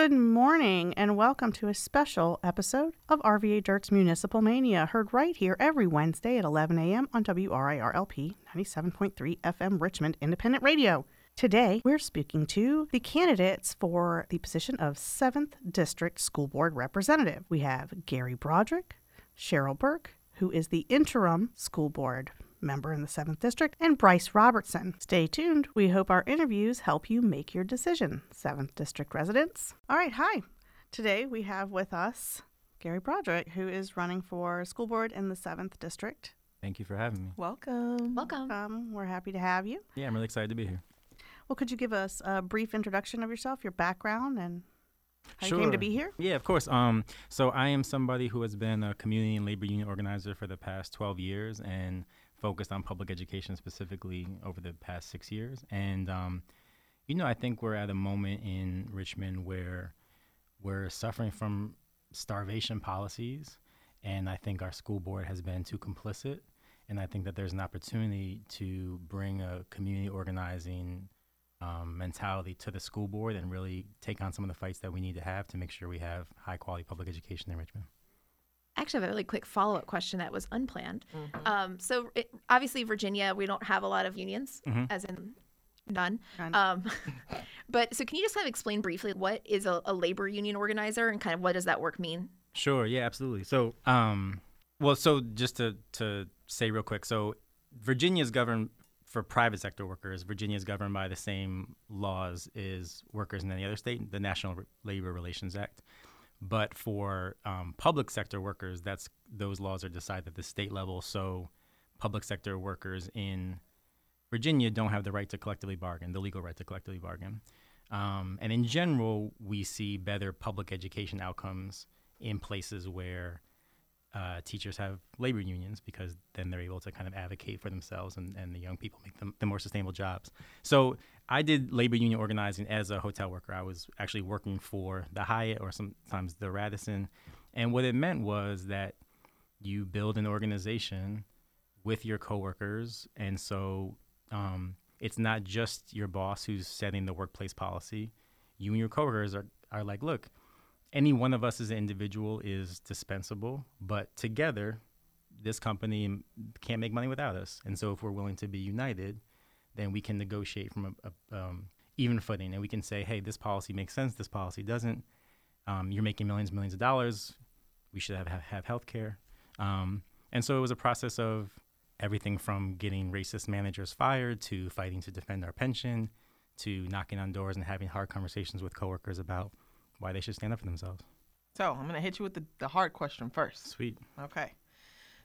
Good morning and welcome to a special episode of RVA Dirt's Municipal Mania, heard right here every Wednesday at 11 a.m. on WRIRLP 97.3 FM Richmond Independent Radio. Today, we're speaking to the candidates for the position of 7th District School Board Representative. We have Gary Broderick, Cheryl Burke, who is the interim school board member in the 7th District, and Bryce Robertson. Stay tuned. We hope our interviews help you make your decision, 7th District residents. All right, hi. Today we have with us Gary Broderick, who is running for school board in the 7th District. Thank you for having me. Welcome. Welcome. Um, we're happy to have you. Yeah, I'm really excited to be here. Well, could you give us a brief introduction of yourself, your background, and how sure. you came to be here? Yeah, of course. Um, so I am somebody who has been a community and labor union organizer for the past 12 years and focused on public education specifically over the past six years. And, um, you know, I think we're at a moment in Richmond where we're suffering from starvation policies. And I think our school board has been too complicit. And I think that there's an opportunity to bring a community organizing um, mentality to the school board and really take on some of the fights that we need to have to make sure we have high quality public education in Richmond. I actually have a really quick follow up question that was unplanned. Um, so, it, obviously, Virginia, we don't have a lot of unions, Mhm. as in none. None. Um, but so, can you just kind of explain briefly what is a, a labor union organizer and kind of what does that work mean? Sure. Yeah. Absolutely. So, um, well, so just to to say real quick, so Virginia is governed for private sector workers. Virginia is governed by the same laws as workers in any other state, the National Labor Relations Act. But for um, public sector workers, that's those laws are decided at the state level. So, public sector workers in Virginia don't have the right to collectively bargain, the legal right to collectively bargain. Um, and in general, we see better public education outcomes in places where uh, teachers have labor unions because then they're able to kind of advocate for themselves and, and the young people make them the more sustainable jobs. So I did labor union organizing as a hotel worker. I was actually working for the Hyatt or sometimes the Radisson. And what it meant was that you build an organization with your coworkers. And so um, it's not just your boss who's setting the workplace policy. You and your coworkers are, are like, look, any one of us as an individual is dispensable, but together, this company can't make money without us. And so, if we're willing to be united, then we can negotiate from a, a um, even footing, and we can say, "Hey, this policy makes sense. This policy doesn't. Um, you're making millions, millions of dollars. We should have have, have health care." Um, and so, it was a process of everything from getting racist managers fired to fighting to defend our pension to knocking on doors and having hard conversations with coworkers about why they should stand up for themselves. So I'm gonna hit you with the, the hard question first. Sweet. Okay.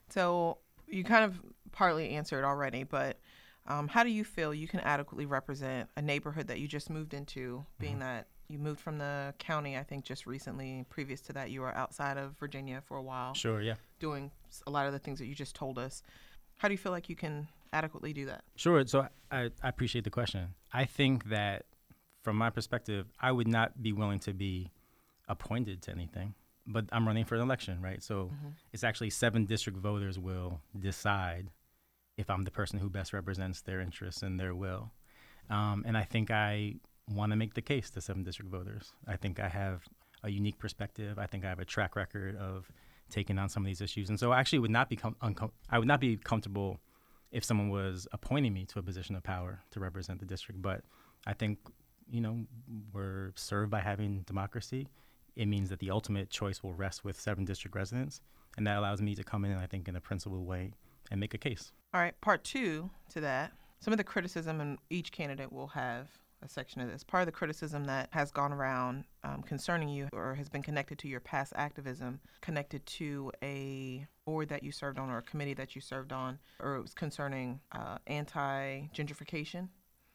So you kind of partly answered already, but um, how do you feel you can adequately represent a neighborhood that you just moved into, being that you moved from the county, I think, just recently. Previous to that, you were outside of Virginia for a while, Sure, yeah. doing a lot of the things that you just told us. How do you feel like you can adequately do that? Sure. So I, I appreciate the question. I think that from my perspective, I would not be willing to be appointed to anything, but I'm running for an election, right? So it's actually seven district voters will decide if I'm the person who best represents their interests and their will. Um, and I think I want to make the case to seven district voters. I think I have a unique perspective. I think I have a track record of taking on some of these issues, and so I actually would not be com- uncom- I would not be comfortable if someone was appointing me to a position of power to represent the district. But I think you know we're served by having democracy. It means that the ultimate choice will rest with seven district residents, and that allows me to come in, I think, in a principled way and make a case. All right, part two to that. Some of the criticism, and each candidate will have a section of this. Part of the criticism that has gone around um, concerning you or has been connected to your past activism, connected to a board that you served on or a committee that you served on, or it was concerning uh, anti gentrification.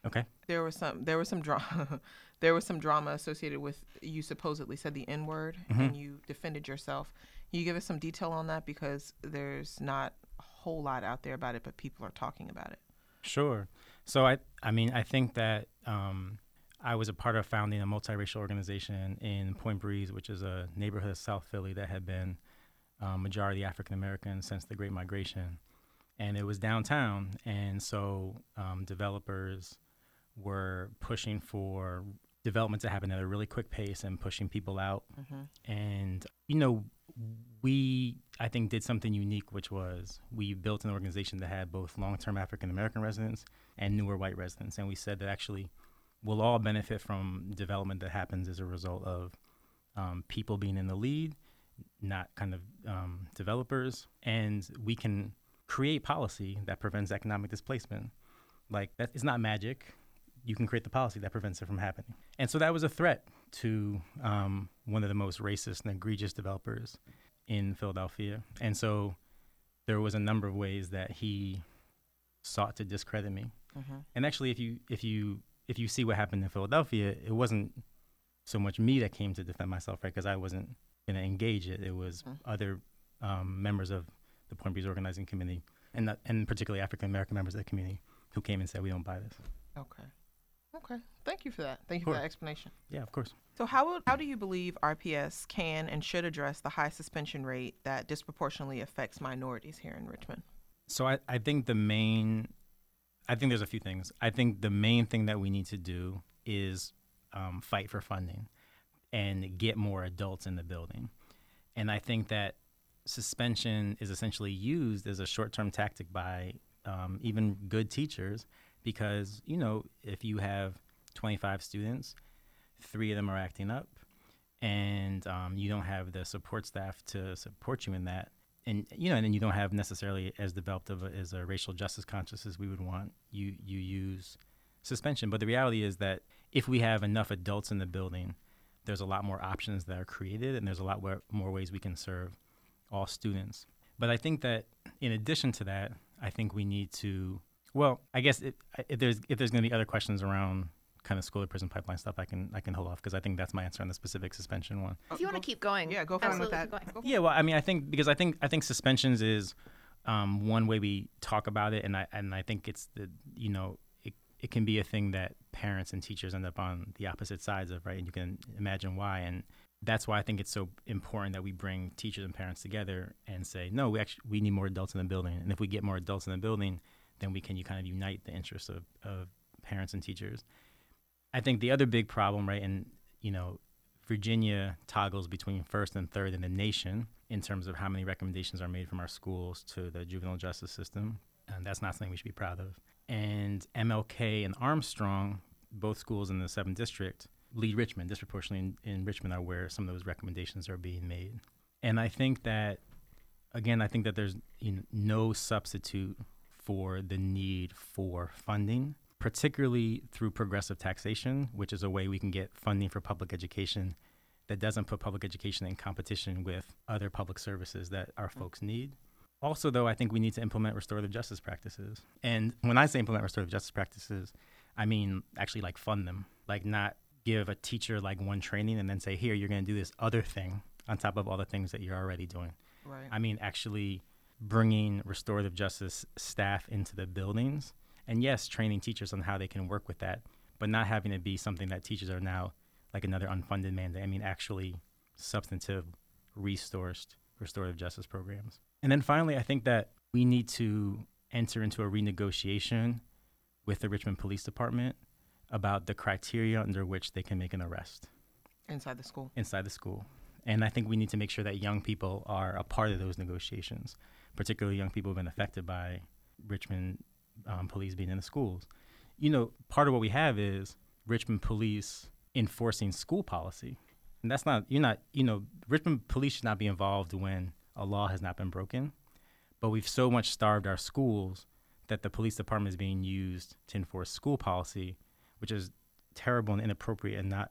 Okay. There was some there was some drama there was some drama associated with you supposedly said the N word and you defended yourself. Can you give us some detail on that because there's not a whole lot out there about it, but people are talking about it. Sure. So I, I mean, I think that um, I was a part of founding a multiracial organization in Point Breeze, which is a neighborhood of South Philly that had been um, majority African American since the Great Migration, and it was downtown. And so um, developers were pushing for developments that happen at a really quick pace and pushing people out. Mm-hmm. And, you know, we, I think, did something unique, which was we built an organization that had both long term African American residents and newer white residents. And we said that actually we'll all benefit from development that happens as a result of um, people being in the lead, not kind of um, developers. And we can create policy that prevents economic displacement. Like, that, it's not magic you can create the policy that prevents it from happening. And so that was a threat to um, one of the most racist and egregious developers in Philadelphia. And so there was a number of ways that he sought to discredit me. Mm-hmm. And actually, if you if you if you see what happened in Philadelphia, it wasn't so much me that came to defend myself, right? Because I wasn't going to engage it. It was Mhm. other um, members of the Point Breeze organizing committee, and and particularly African American members of the community, who came and said, "We don't buy this." Okay. Okay. Thank you for that. Thank you for that explanation. Yeah, of course. So, how would, how do you believe RPS can and should address the high suspension rate that disproportionately affects minorities here in Richmond? So I, I think the main, I think there's a few things. I think the main thing that we need to do is um, fight for funding and get more adults in the building. And I think that suspension is essentially used as a short-term tactic by um, even good teachers because you know if you have 25 students, three of them are acting up, and um, you don't have the support staff to support you in that and you know, and then you don't have necessarily as developed of a, as a racial justice conscious as we would want. You you use suspension, but the reality is that if we have enough adults in the building, there's a lot more options that are created, and there's a lot more, more ways we can serve all students. But I think that in addition to that, I think we need to. Well, I guess if, if there's if there's going to be other questions around kind of school to prison pipeline stuff, I can I can hold off because I think that's my answer on the specific suspension one. If you want to keep going, Yeah, go for it with that. Go Yeah, well, I mean, I think because I think I think suspensions is um, one way we talk about it, and I and I think it's the you know it it can be a thing that parents and teachers end up on the opposite sides of, right? And you can imagine why, and that's why I think it's so important that we bring teachers and parents together and say, no, we actually we need more adults in the building, and if we get more adults in the building, then we can you kind of unite the interests of, of parents and teachers. I think the other big problem, right, and you know, Virginia toggles between first and third in the nation in terms of how many recommendations are made from our schools to the juvenile justice system. And that's not something we should be proud of. And MLK and Armstrong, both schools in the 7th District, lead Richmond. Disproportionately in, in Richmond are where some of those recommendations are being made. And I think that, again, I think that there's you know, no substitute for the need for funding particularly through progressive taxation, which is a way we can get funding for public education that doesn't put public education in competition with other public services that our mm. folks need. Also, though, I think we need to implement restorative justice practices. And when I say implement restorative justice practices, I mean actually like fund them, like not give a teacher like one training and then say, here, you're going to do this other thing on top of all the things that you're already doing. Right. I mean, actually bringing restorative justice staff into the buildings. And yes, training teachers on how they can work with that, but not having it be something that teachers are now like another unfunded mandate. I mean, actually substantive, resourced restorative justice programs. And then finally, I think that we need to enter into a renegotiation with the Richmond Police Department about the criteria under which they can make an arrest Inside the school. inside the school. And I think we need to make sure that young people are a part of those negotiations, particularly young people who've been affected by Richmond um, police being in the schools. You know, part of what we have is Richmond police enforcing school policy. And that's not, you're not, you know, Richmond police should not be involved when a law has not been broken. But we've so much starved our schools that the police department is being used to enforce school policy, which is terrible and inappropriate and not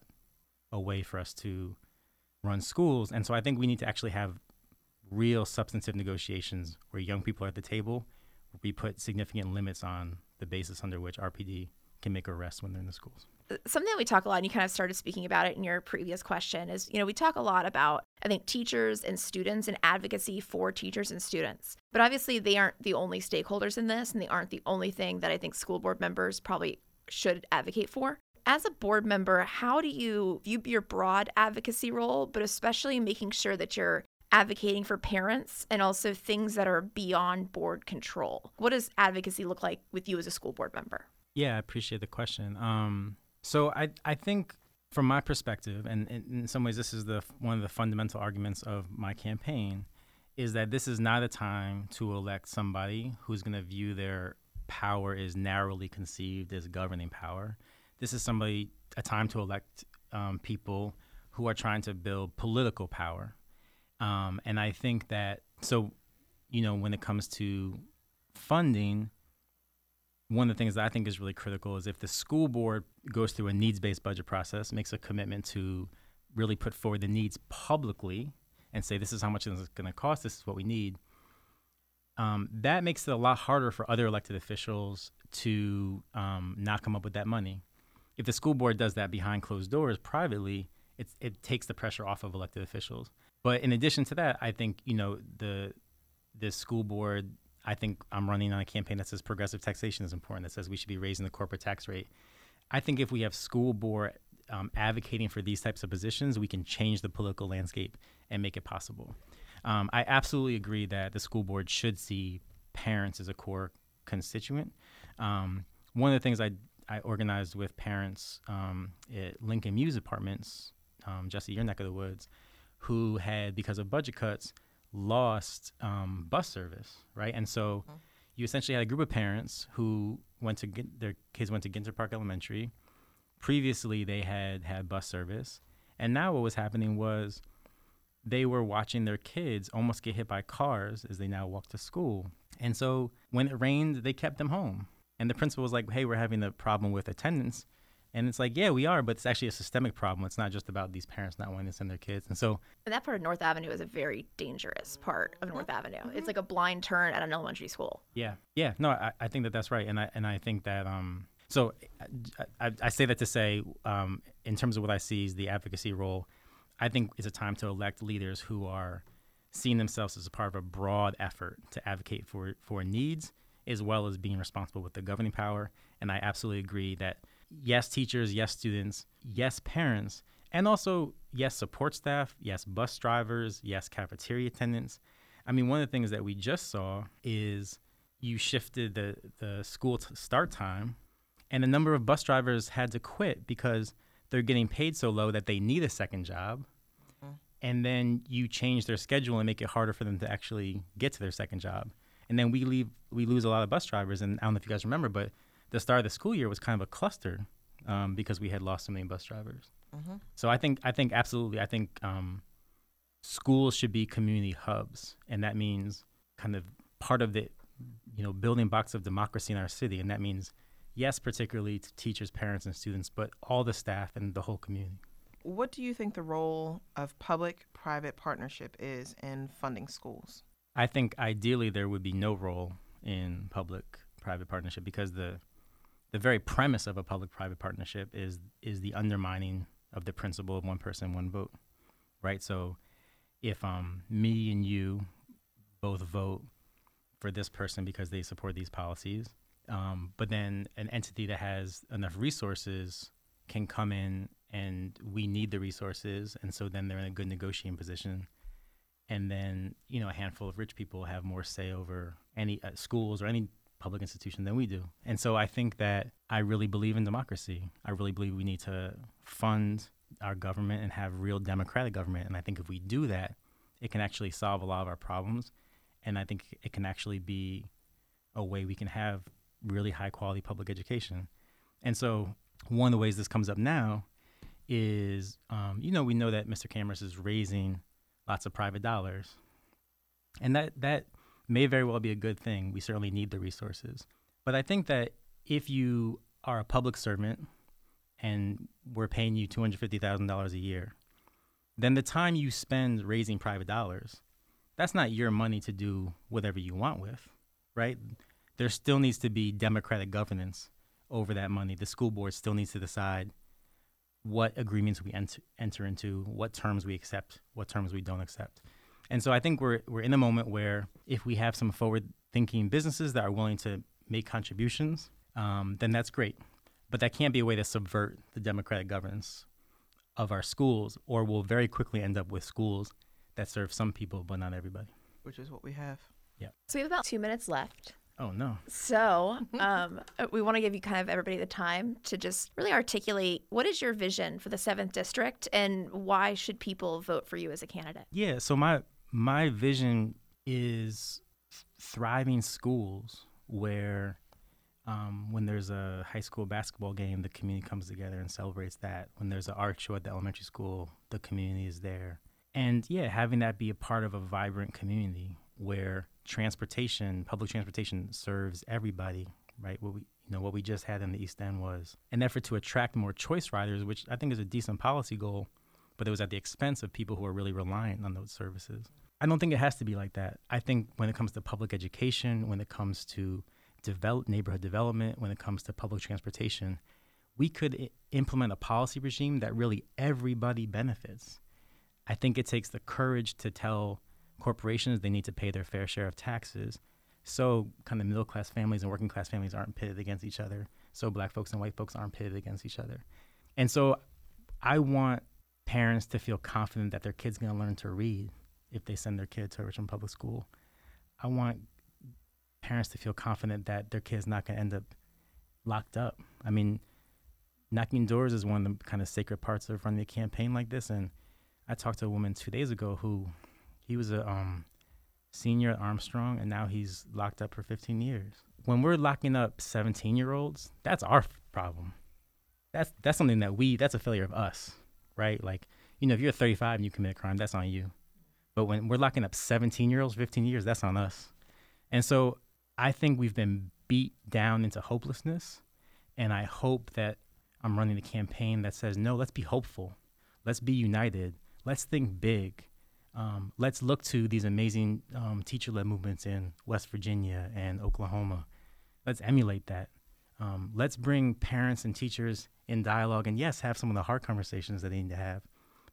a way for us to run schools. And so I think we need to actually have real substantive negotiations where young people are at the table, we put significant limits on the basis under which RPD can make arrests when they're in the schools. Uh, something that we talk a lot and you kind of started speaking about it in your previous question is you know we talk a lot about i think teachers and students and advocacy for teachers and students but obviously they aren't the only stakeholders in this and they aren't the only thing that i think school board members probably should advocate for as a board member how do you view your broad advocacy role but especially making sure that you're advocating for parents and also things that are beyond board control what does advocacy look like with you as a school board member Yeah, I appreciate the question. Um, so I I think from my perspective, and, in some ways, this is the one of the fundamental arguments of my campaign, is that this is not a time to elect somebody who's going to view their power as narrowly conceived as governing power. This is somebody a time to elect um, people who are trying to build political power. Um, and I think that so, you know, when it comes to funding, one of the things that I think is really critical is if the school board goes through a needs based budget process, makes a commitment to really put forward the needs publicly and say, this is how much this is going to cost, this is what we need. Um, that makes it a lot harder for other elected officials to um, not come up with that money. If the school board does that behind closed doors privately, it takes the pressure off of elected officials. But in addition to that, I think you know the the school board I think I'm running on a campaign that says progressive taxation is important, that says we should be raising the corporate tax rate. I think if we have school board um, advocating for these types of positions, we can change the political landscape and make it possible. Um, I absolutely agree that the school board should see parents as a core constituent. Um, one of the things I, I organized with parents um, at Lincoln Mews Apartments, um, Jesse, your neck of the woods, who had, because of budget cuts, lost um, bus service, right? And so mm-hmm. you essentially had a group of parents who went to get, their kids went to Ginter Park Elementary. Previously, they had had bus service, and now what was happening was they were watching their kids almost get hit by cars as they now walk to school. And so when it rained, they kept them home. And the principal was like, "Hey, we're having a problem with attendance." And it's like, yeah, we are, but it's actually a systemic problem. It's not just about these parents not wanting to send their kids. And so, and that part of North Avenue is a very dangerous part of North Avenue. Mm-hmm. It's like a blind turn at an elementary school. Yeah, yeah, no, I, I think that that's right, and I and I think that um, so I, I say that to say, um, in terms of what I see as the advocacy role, I think it's a time to elect leaders who are seeing themselves as a part of a broad effort to advocate for for needs as well as being responsible with the governing power. And I absolutely agree that yes, teachers, yes, students, yes, parents, and also yes, support staff, yes, bus drivers, yes, cafeteria attendants. I mean, one of the things that we just saw is you shifted the, the school start time, and a number of bus drivers had to quit because they're getting paid so low that they need a second job. Mm-hmm. And then you change their schedule and make it harder for them to actually get to their second job. And then we leave, we lose a lot of bus drivers. And I don't know if you guys remember, but the start of the school year was kind of a cluster um, because we had lost so many bus drivers. Mm-hmm. So I think I think absolutely I think um, schools should be community hubs, and that means kind of part of the you know building blocks of democracy in our city, and that means yes, particularly to teachers, parents, and students, but all the staff and the whole community. What do you think the role of public-private partnership is in funding schools? I think ideally there would be no role in public-private partnership because the the very premise of a public-private partnership is is the undermining of the principle of one person, one vote, right? So, if um, me and you both vote for this person because they support these policies, um, but then an entity that has enough resources can come in and we need the resources, and so then they're in a good negotiating position. And then you know a handful of rich people have more say over any uh, schools or any public institution than we do. And so I think that I really believe in democracy. I really believe we need to fund our government and have real democratic government. And I think if we do that, it can actually solve a lot of our problems. And I think it can actually be a way we can have really high quality public education. And so one of the ways this comes up now is, um, you know, we know that Mr. Kamras is raising lots of private dollars. And that, that may very well be a good thing. We certainly need the resources. But I think that if you are a public servant and we're paying you $250,000 a year, then the time you spend raising private dollars, that's not your money to do whatever you want with, right? There still needs to be democratic governance over that money. The school board still needs to decide what agreements we enter, enter into, what terms we accept, what terms we don't accept. And so I think we're we're in a moment where if we have some forward thinking businesses that are willing to make contributions, um, then that's great. But that can't be a way to subvert the democratic governance of our schools, or we'll very quickly end up with schools that serve some people but not everybody. Which is what we have. Yeah. So we have about two minutes left. Oh no. So, um, we want to give you kind of everybody the time to just really articulate what is your vision for the seventh district and why should people vote for you as a candidate? Yeah. So my my vision is thriving schools where um, when there's a high school basketball game, the community comes together and celebrates that. When there's an art show at the elementary school, the community is there. And yeah, having that be a part of a vibrant community where transportation, public transportation, serves everybody, right? What we, you know, what we just had in the East End was an effort to attract more choice riders, which I think is a decent policy goal, but it was at the expense of people who are really reliant on those services. I don't think it has to be like that. I think when it comes to public education, when it comes to develop neighborhood development, when it comes to public transportation, we could I- implement a policy regime that really everybody benefits. I think it takes the courage to tell corporations they need to pay their fair share of taxes so kind of middle class families and working class families aren't pitted against each other so black folks and white folks aren't pitted against each other and so i want parents to feel confident that their kids going to learn to read if they send their kid to a richmond public school i want parents to feel confident that their kid's not going to end up locked up i mean knocking doors is one of the kind of sacred parts of running a campaign like this and i talked to a woman two days ago who he was a um, senior at Armstrong, and now he's locked up for 15 years. When we're locking up 17 year olds, that's our problem. That's that's something that we that's a failure of us, right? Like, you know, if you're 35 and you commit a crime, that's on you. But when we're locking up 17 year olds, 15 years, that's on us. And so I think we've been beat down into hopelessness. And I hope that I'm running a campaign that says, no, let's be hopeful. Let's be united. Let's think big um, let's look to these amazing um, teacher led movements in West Virginia and Oklahoma. Let's emulate that. Um, let's bring parents and teachers in dialogue and, yes, have some of the hard conversations that they need to have,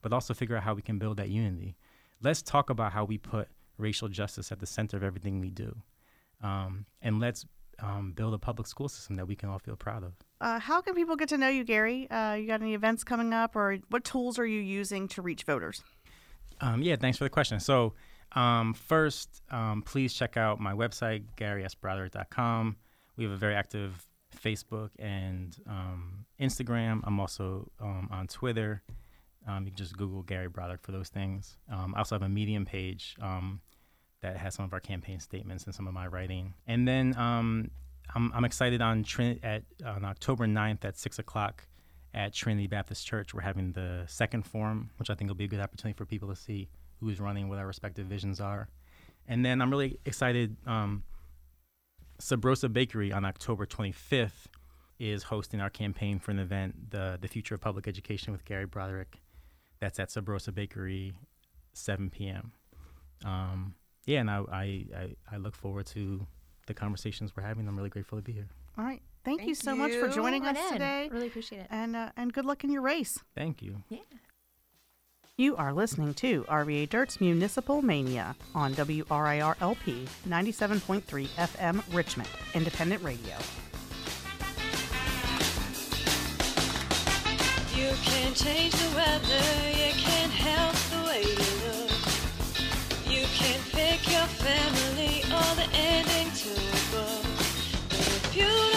but also figure out how we can build that unity. Let's talk about how we put racial justice at the center of everything we do. Um, and let's um, build a public school system that we can all feel proud of. Uh, how can people get to know you, Gary? Uh, you got any events coming up, or what tools are you using to reach voters? Um, yeah, thanks for the question. So, um, first, um, please check out my website, GarySBroderick.com. We have a very active Facebook and um, Instagram. I'm also um, on Twitter. Um, you can just Google Gary Broderick for those things. I also have a Medium page that has some of our campaign statements and some of my writing. And then I'm, I'm excited on Trin- at on October 9th at six o'clock at Trinity Baptist Church. We're having the second forum, which I think will be a good opportunity for people to see who's running, what our respective visions are. And then I'm really excited. Um, Sabrosa Bakery on October 25th is hosting our campaign for an event, the the Future of Public Education with Gary Broderick. That's at Sabrosa Bakery, 7 p.m. Um, yeah, and I, I, I, I look forward to the conversations we're having. I'm really grateful to be here. All right. Thank, Thank you so much for joining Come us in. today. Really appreciate it. And, uh, and good luck in your race. Thank you. Yeah. You are listening to RVA Dirt's Municipal Mania on WRIR LP 97.3 FM Richmond, Independent Radio. You can't change the weather, you can't help the way you look. You can't pick your family or the ending to a book. But if you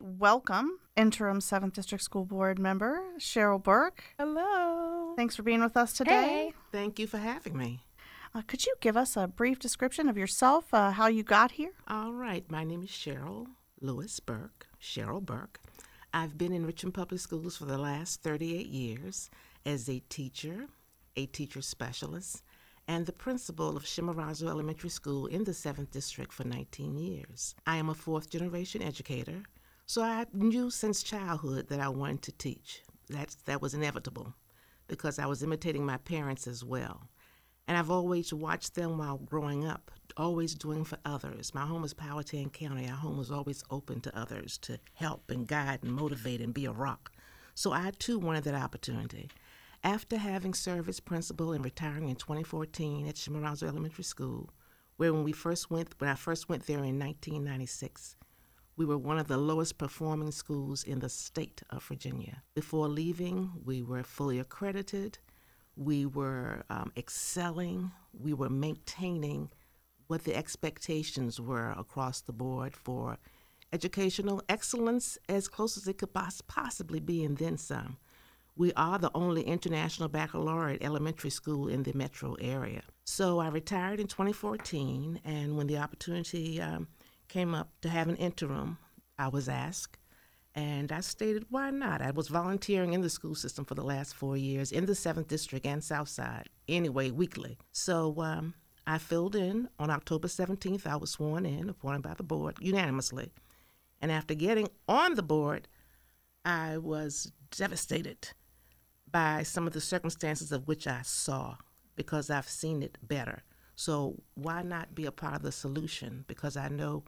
Welcome, interim 7th District School Board member Cheryl Burke. Hello. Thanks for being with us today. Hey. Thank you for having me. Uh, could you give us a brief description of yourself, uh, how you got here? All right, my name is Cheryl Lewis Burke, Cheryl Burke. I've been in Richmond Public Schools for the last 38 years as a teacher, a teacher specialist, and the principal of Chimborazo Elementary School in the 7th District for 19 years. I am a fourth generation educator, so I knew since childhood that I wanted to teach. That's, that was inevitable because I was imitating my parents as well. And I've always watched them while growing up, always doing for others. My home is Powhatan County. Our home was always open to others to help and guide and motivate and be a rock. So I too wanted that opportunity. After having served as principal and retiring in 2014 at Chimborazo Elementary School, where when we first went, when I first went there in 1996, we were one of the lowest performing schools in the state of Virginia. Before leaving, we were fully accredited, we were um, excelling, we were maintaining what the expectations were across the board for educational excellence as close as it could pos- possibly be, and then some. We are the only international baccalaureate elementary school in the metro area. So I retired in 2014, and when the opportunity um, came up to have an interim, I was asked. And I stated, why not? I was volunteering in the school system for the last four years in the 7th District and South Side, anyway, weekly. So um, I filled in on October 17th. I was sworn in, appointed by the board unanimously. And after getting on the board, I was devastated by some of the circumstances of which I saw because I've seen it better. So why not be a part of the solution? Because I know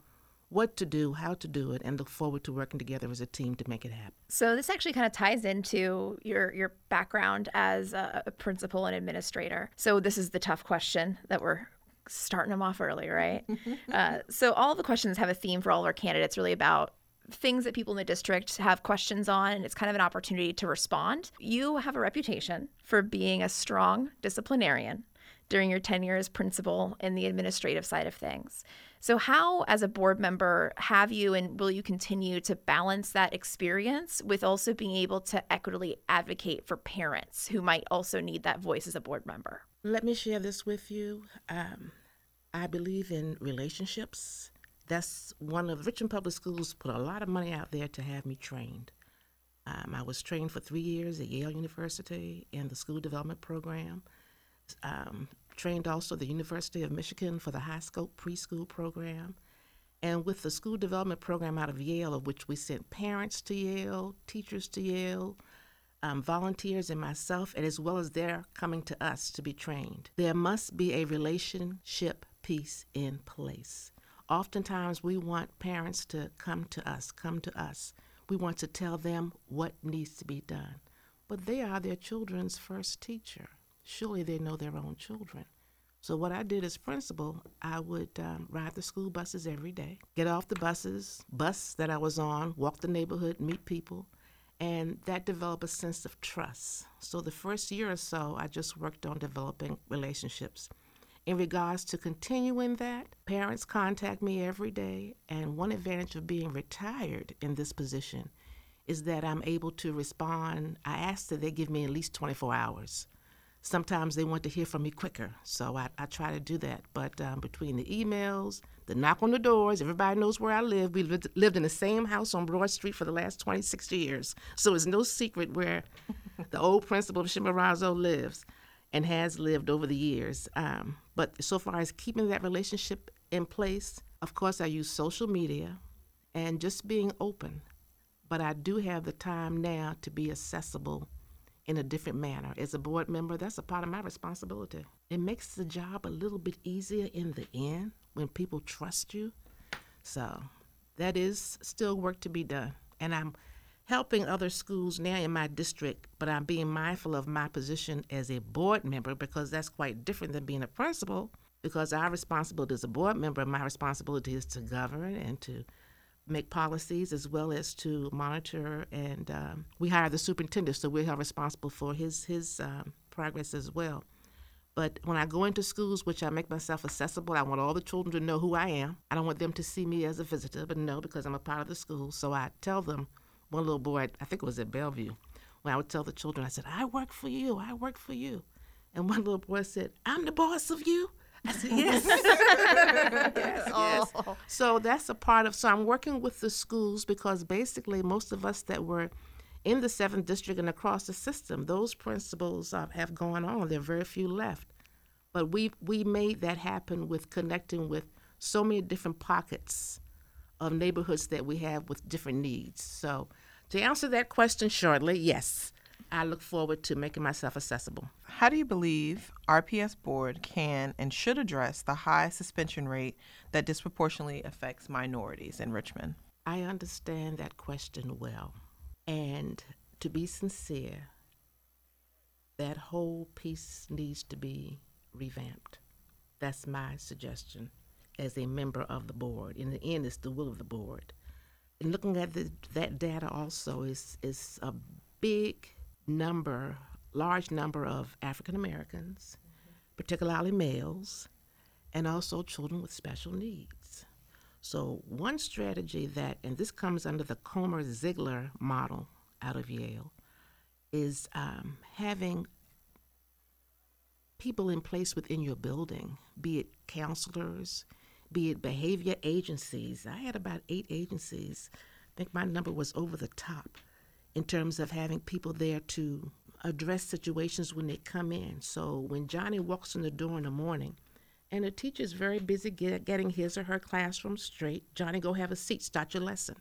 what to do, how to do it, and look forward to working together as a team to make it happen. So this actually kind of ties into your your background as a, a principal and administrator. So this is the tough question that we're starting them off early, right? uh, so all the questions have a theme for all of our candidates, really about things that people in the district have questions on, and it's kind of an opportunity to respond. You have a reputation for being a strong disciplinarian during your tenure as principal in the administrative side of things. So, how, as a board member, have you and will you continue to balance that experience with also being able to equitably advocate for parents who might also need that voice as a board member? Let me share this with you. Um, I believe in relationships. That's one of the Richmond Public Schools put a lot of money out there to have me trained. Um, I was trained for three years at Yale University in the school development program. Um, trained also the University of Michigan for the high scope preschool program. And with the school development program out of Yale, of which we sent parents to Yale, teachers to Yale, um, volunteers, and myself, and as well as their coming to us to be trained, there must be a relationship piece in place. Oftentimes, we want parents to come to us, come to us. We want to tell them what needs to be done. But they are their children's first teacher. Surely they know their own children. So, what I did as principal, I would um, ride the school buses every day, get off the buses, bus that I was on, walk the neighborhood, meet people, and that developed a sense of trust. So, the first year or so, I just worked on developing relationships. In regards to continuing that, parents contact me every day, and one advantage of being retired in this position is that I'm able to respond. I ask that they give me at least 24 hours. Sometimes they want to hear from me quicker, so I, I try to do that. But um, between the emails, the knock on the doors, everybody knows where I live. We lived, lived in the same house on Broad Street for the last 26 years, so it's no secret where the old principal of Chimborazo lives and has lived over the years. Um, but so far as keeping that relationship in place, of course, I use social media and just being open. But I do have the time now to be accessible in a different manner. As a board member, that's a part of my responsibility. It makes the job a little bit easier in the end when people trust you. So that is still work to be done. And I'm helping other schools now in my district, but I'm being mindful of my position as a board member because that's quite different than being a principal. Because our responsibility as a board member, my responsibility is to govern and to make policies as well as to monitor. And um, we hire the superintendent, so we're responsible for his his um, progress as well. But when I go into schools, which I make myself accessible, I want all the children to know who I am. I don't want them to see me as a visitor, but no, because I'm a part of the school. So I tell them, one little boy, I think it was at Bellevue, when I would tell the children, I said, I work for you, I work for you. And one little boy said, I'm the boss of you. I said, yes. yes, yes. So that's a part of, so I'm working with the schools because basically most of us that were in the 7th District and across the system, those principals uh, have gone on. There are very few left. But we, we made that happen with connecting with so many different pockets of neighborhoods that we have with different needs. So to answer that question shortly, yes, I look forward to making myself accessible. How do you believe RPS board can and should address the high suspension rate that disproportionately affects minorities in Richmond? I understand that question well. And to be sincere, that whole piece needs to be revamped. That's my suggestion as a member of the board. In the end, it's the will of the board. And looking at the, that data also is is a big number, large number of African Americans, particularly males, and also children with special needs. So one strategy that, and this comes under the Comer Zigler model out of Yale, is um, having people in place within your building, be it counselors, be it behavior agencies. I had about eight agencies. I think my number was over the top in terms of having people there to address situations when they come in. So when Johnny walks in the door in the morning, and the teacher's very busy get, getting his or her classroom straight, Johnny, go have a seat, start your lesson.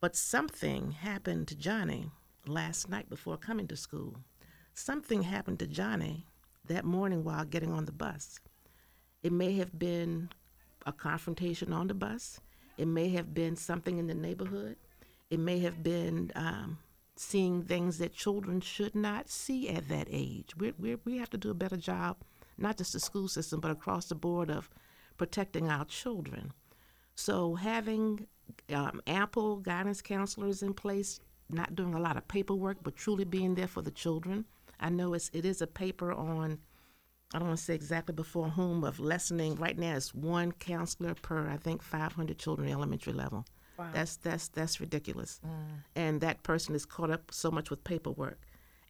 But something happened to Johnny last night before coming to school. Something happened to Johnny that morning while getting on the bus. It may have been a confrontation on the bus. It may have been something in the neighborhood. It may have been um, seeing things that children should not see at that age. we we we have to do a better job, not just the school system, but across the board of protecting our children. So having um, ample guidance counselors in place, not doing a lot of paperwork, but truly being there for the children. I know it's, it is a paper on I don't want to say exactly before whom of lessening. Right now, it's one counselor per I think 500 children elementary level. Wow. That's that's that's ridiculous. Mm. And that person is caught up so much with paperwork,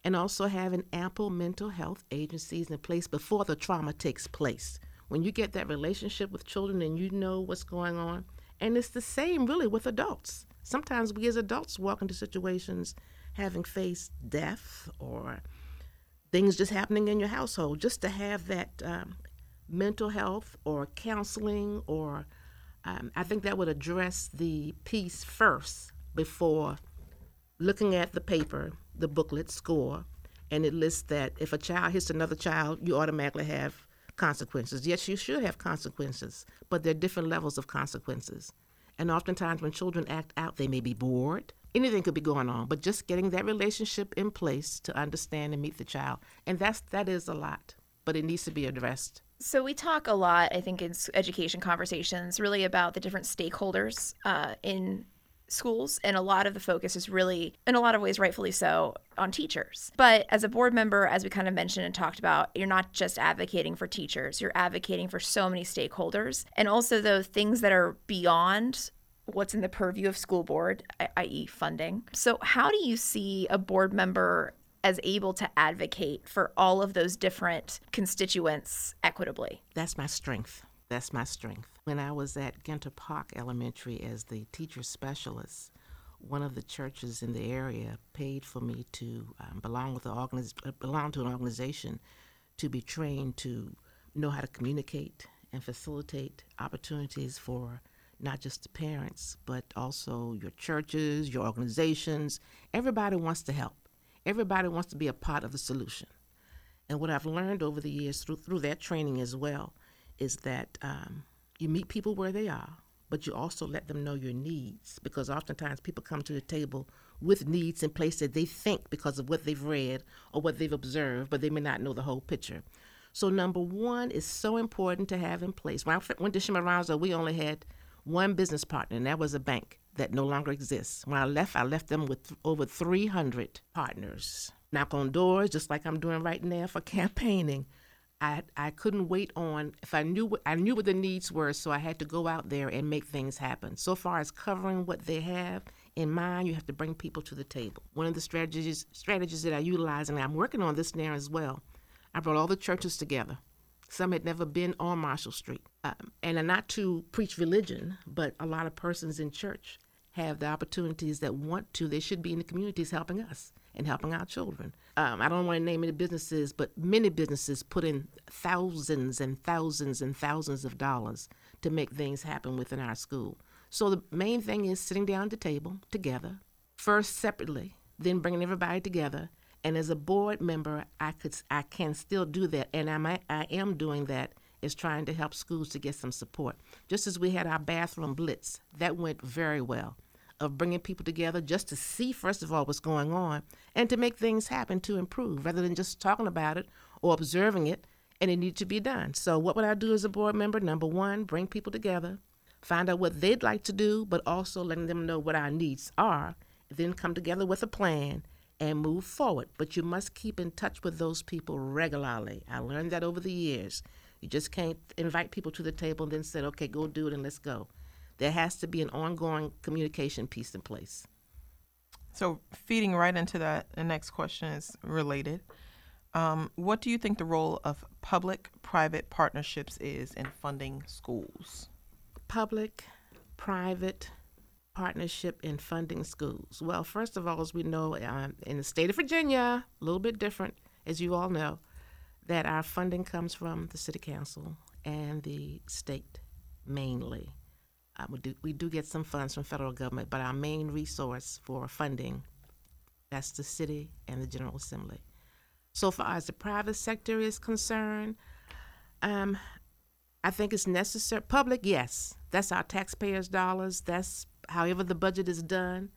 and also having ample mental health agencies in place before the trauma takes place. When you get that relationship with children and you know what's going on, and it's the same really with adults. Sometimes we as adults walk into situations having faced death or things just happening in your household, just to have that um, mental health or counseling, or um, I think that would address the piece first before looking at the paper, the booklet score, and it lists that if a child hits another child, you automatically have consequences. Yes, you should have consequences, but there are different levels of consequences. And oftentimes, when children act out, they may be bored anything could be going on, but just getting that relationship in place to understand and meet the child. And that's that is a lot, but it needs to be addressed. So we talk a lot, I think, in education conversations, really about the different stakeholders uh, in schools and a lot of the focus is really in a lot of ways rightfully so on teachers but as a board member as we kind of mentioned and talked about you're not just advocating for teachers you're advocating for so many stakeholders and also those things that are beyond what's in the purview of school board, i.e., funding. So, how do you see a board member as able to advocate for all of those different constituents equitably? That's my strength. That's my strength. When I was at Ginter Park Elementary as the teacher specialist, one of the churches in the area paid for me to um, belong with the organiz- uh, belong to an organization to be trained to know how to communicate and facilitate opportunities for not just the parents, but also your churches, your organizations. Everybody wants to help. Everybody wants to be a part of the solution. And what I've learned over the years through through that training as well is that um, you meet people where they are, but you also let them know your needs because oftentimes people come to the table with needs in place that they think because of what they've read or what they've observed, but they may not know the whole picture. So number one is so important to have in place. When I went to Chimborazo, we only had one business partner, and that was a bank that no longer exists. When I left, I left them with over 300 partners. Knock on doors, just like I'm doing right now for campaigning. I I couldn't wait on if I knew what I knew what the needs were, so I had to go out there and make things happen. So far as covering what they have in mind, you have to bring people to the table. One of the strategies strategies that I utilize, and I'm working on this now as well. I brought all the churches together some had never been on Marshall Street. Um, and not to preach religion, but a lot of persons in church have the opportunities that want to. They should be in the communities helping us and helping our children. Um, I don't want to name any businesses, but many businesses put in thousands and thousands and thousands of dollars to make things happen within our school. So the main thing is sitting down at the table together, first separately, then bringing everybody together and as a board member, I could I can still do that, and I'm, I am doing that. Is trying to help schools to get some support. Just as we had our bathroom blitz, that went very well. of bringing people together just to see, first of all, what's going on and to make things happen to improve rather than just talking about it or observing it and it needs to be done. So, what would I do as a board member? Number one, bring people together, find out what they'd like to do, but also letting them know what our needs are, then come together with a plan and move forward. But you must keep in touch with those people regularly. I learned that over the years. You just can't invite people to the table and then say, okay, go do it and let's go. There has to be an ongoing communication piece in place. So, feeding right into that, the next question is related. Um, what do you think the role of public private partnerships is in funding schools? Public, private partnership in funding schools. Well, first of all, as we know, um, in the state of Virginia, a little bit different, as you all know, that our funding comes from the city council and the state mainly. Uh, we, do, we do get some funds from federal government, but our main resource for funding, that's the city and the General Assembly. So far as the private sector is concerned, um, I think it's necessary. Public, yes, that's our taxpayers' dollars. That's however the budget is done.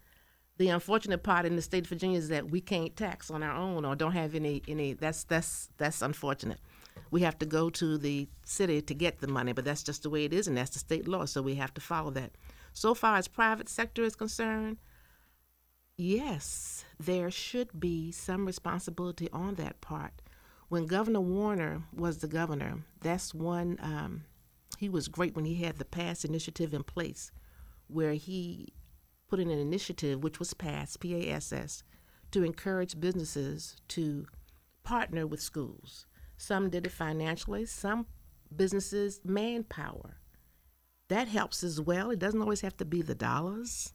The unfortunate part in the state of Virginia is that we can't tax on our own or don't have any any. That's that's that's unfortunate. We have to go to the city to get the money, but that's just the way it is, and that's the state law. So we have to follow that. So far as private sector is concerned, yes, there should be some responsibility on that part. When Governor Warner was the governor, that's one. Um, he was great when he had the PASS initiative in place, where he put in an initiative which was passed, PASS, to encourage businesses to partner with schools. Some did it financially, some businesses manpower. That helps as well. It doesn't always have to be the dollars.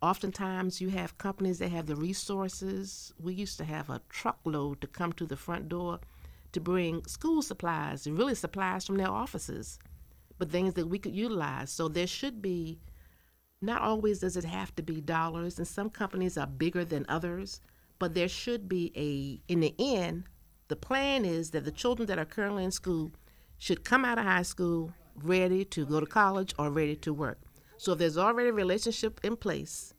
Oftentimes, you have companies that have the resources. We used to have a truckload to come to the front door to bring school supplies, really supplies from their offices, but things that we could utilize. So there should be not always does it have to be dollars, and some companies are bigger than others, but there should be a, in the end, the plan is that the children that are currently in school should come out of high school ready to go to college or ready to work. So if there's already a relationship in place,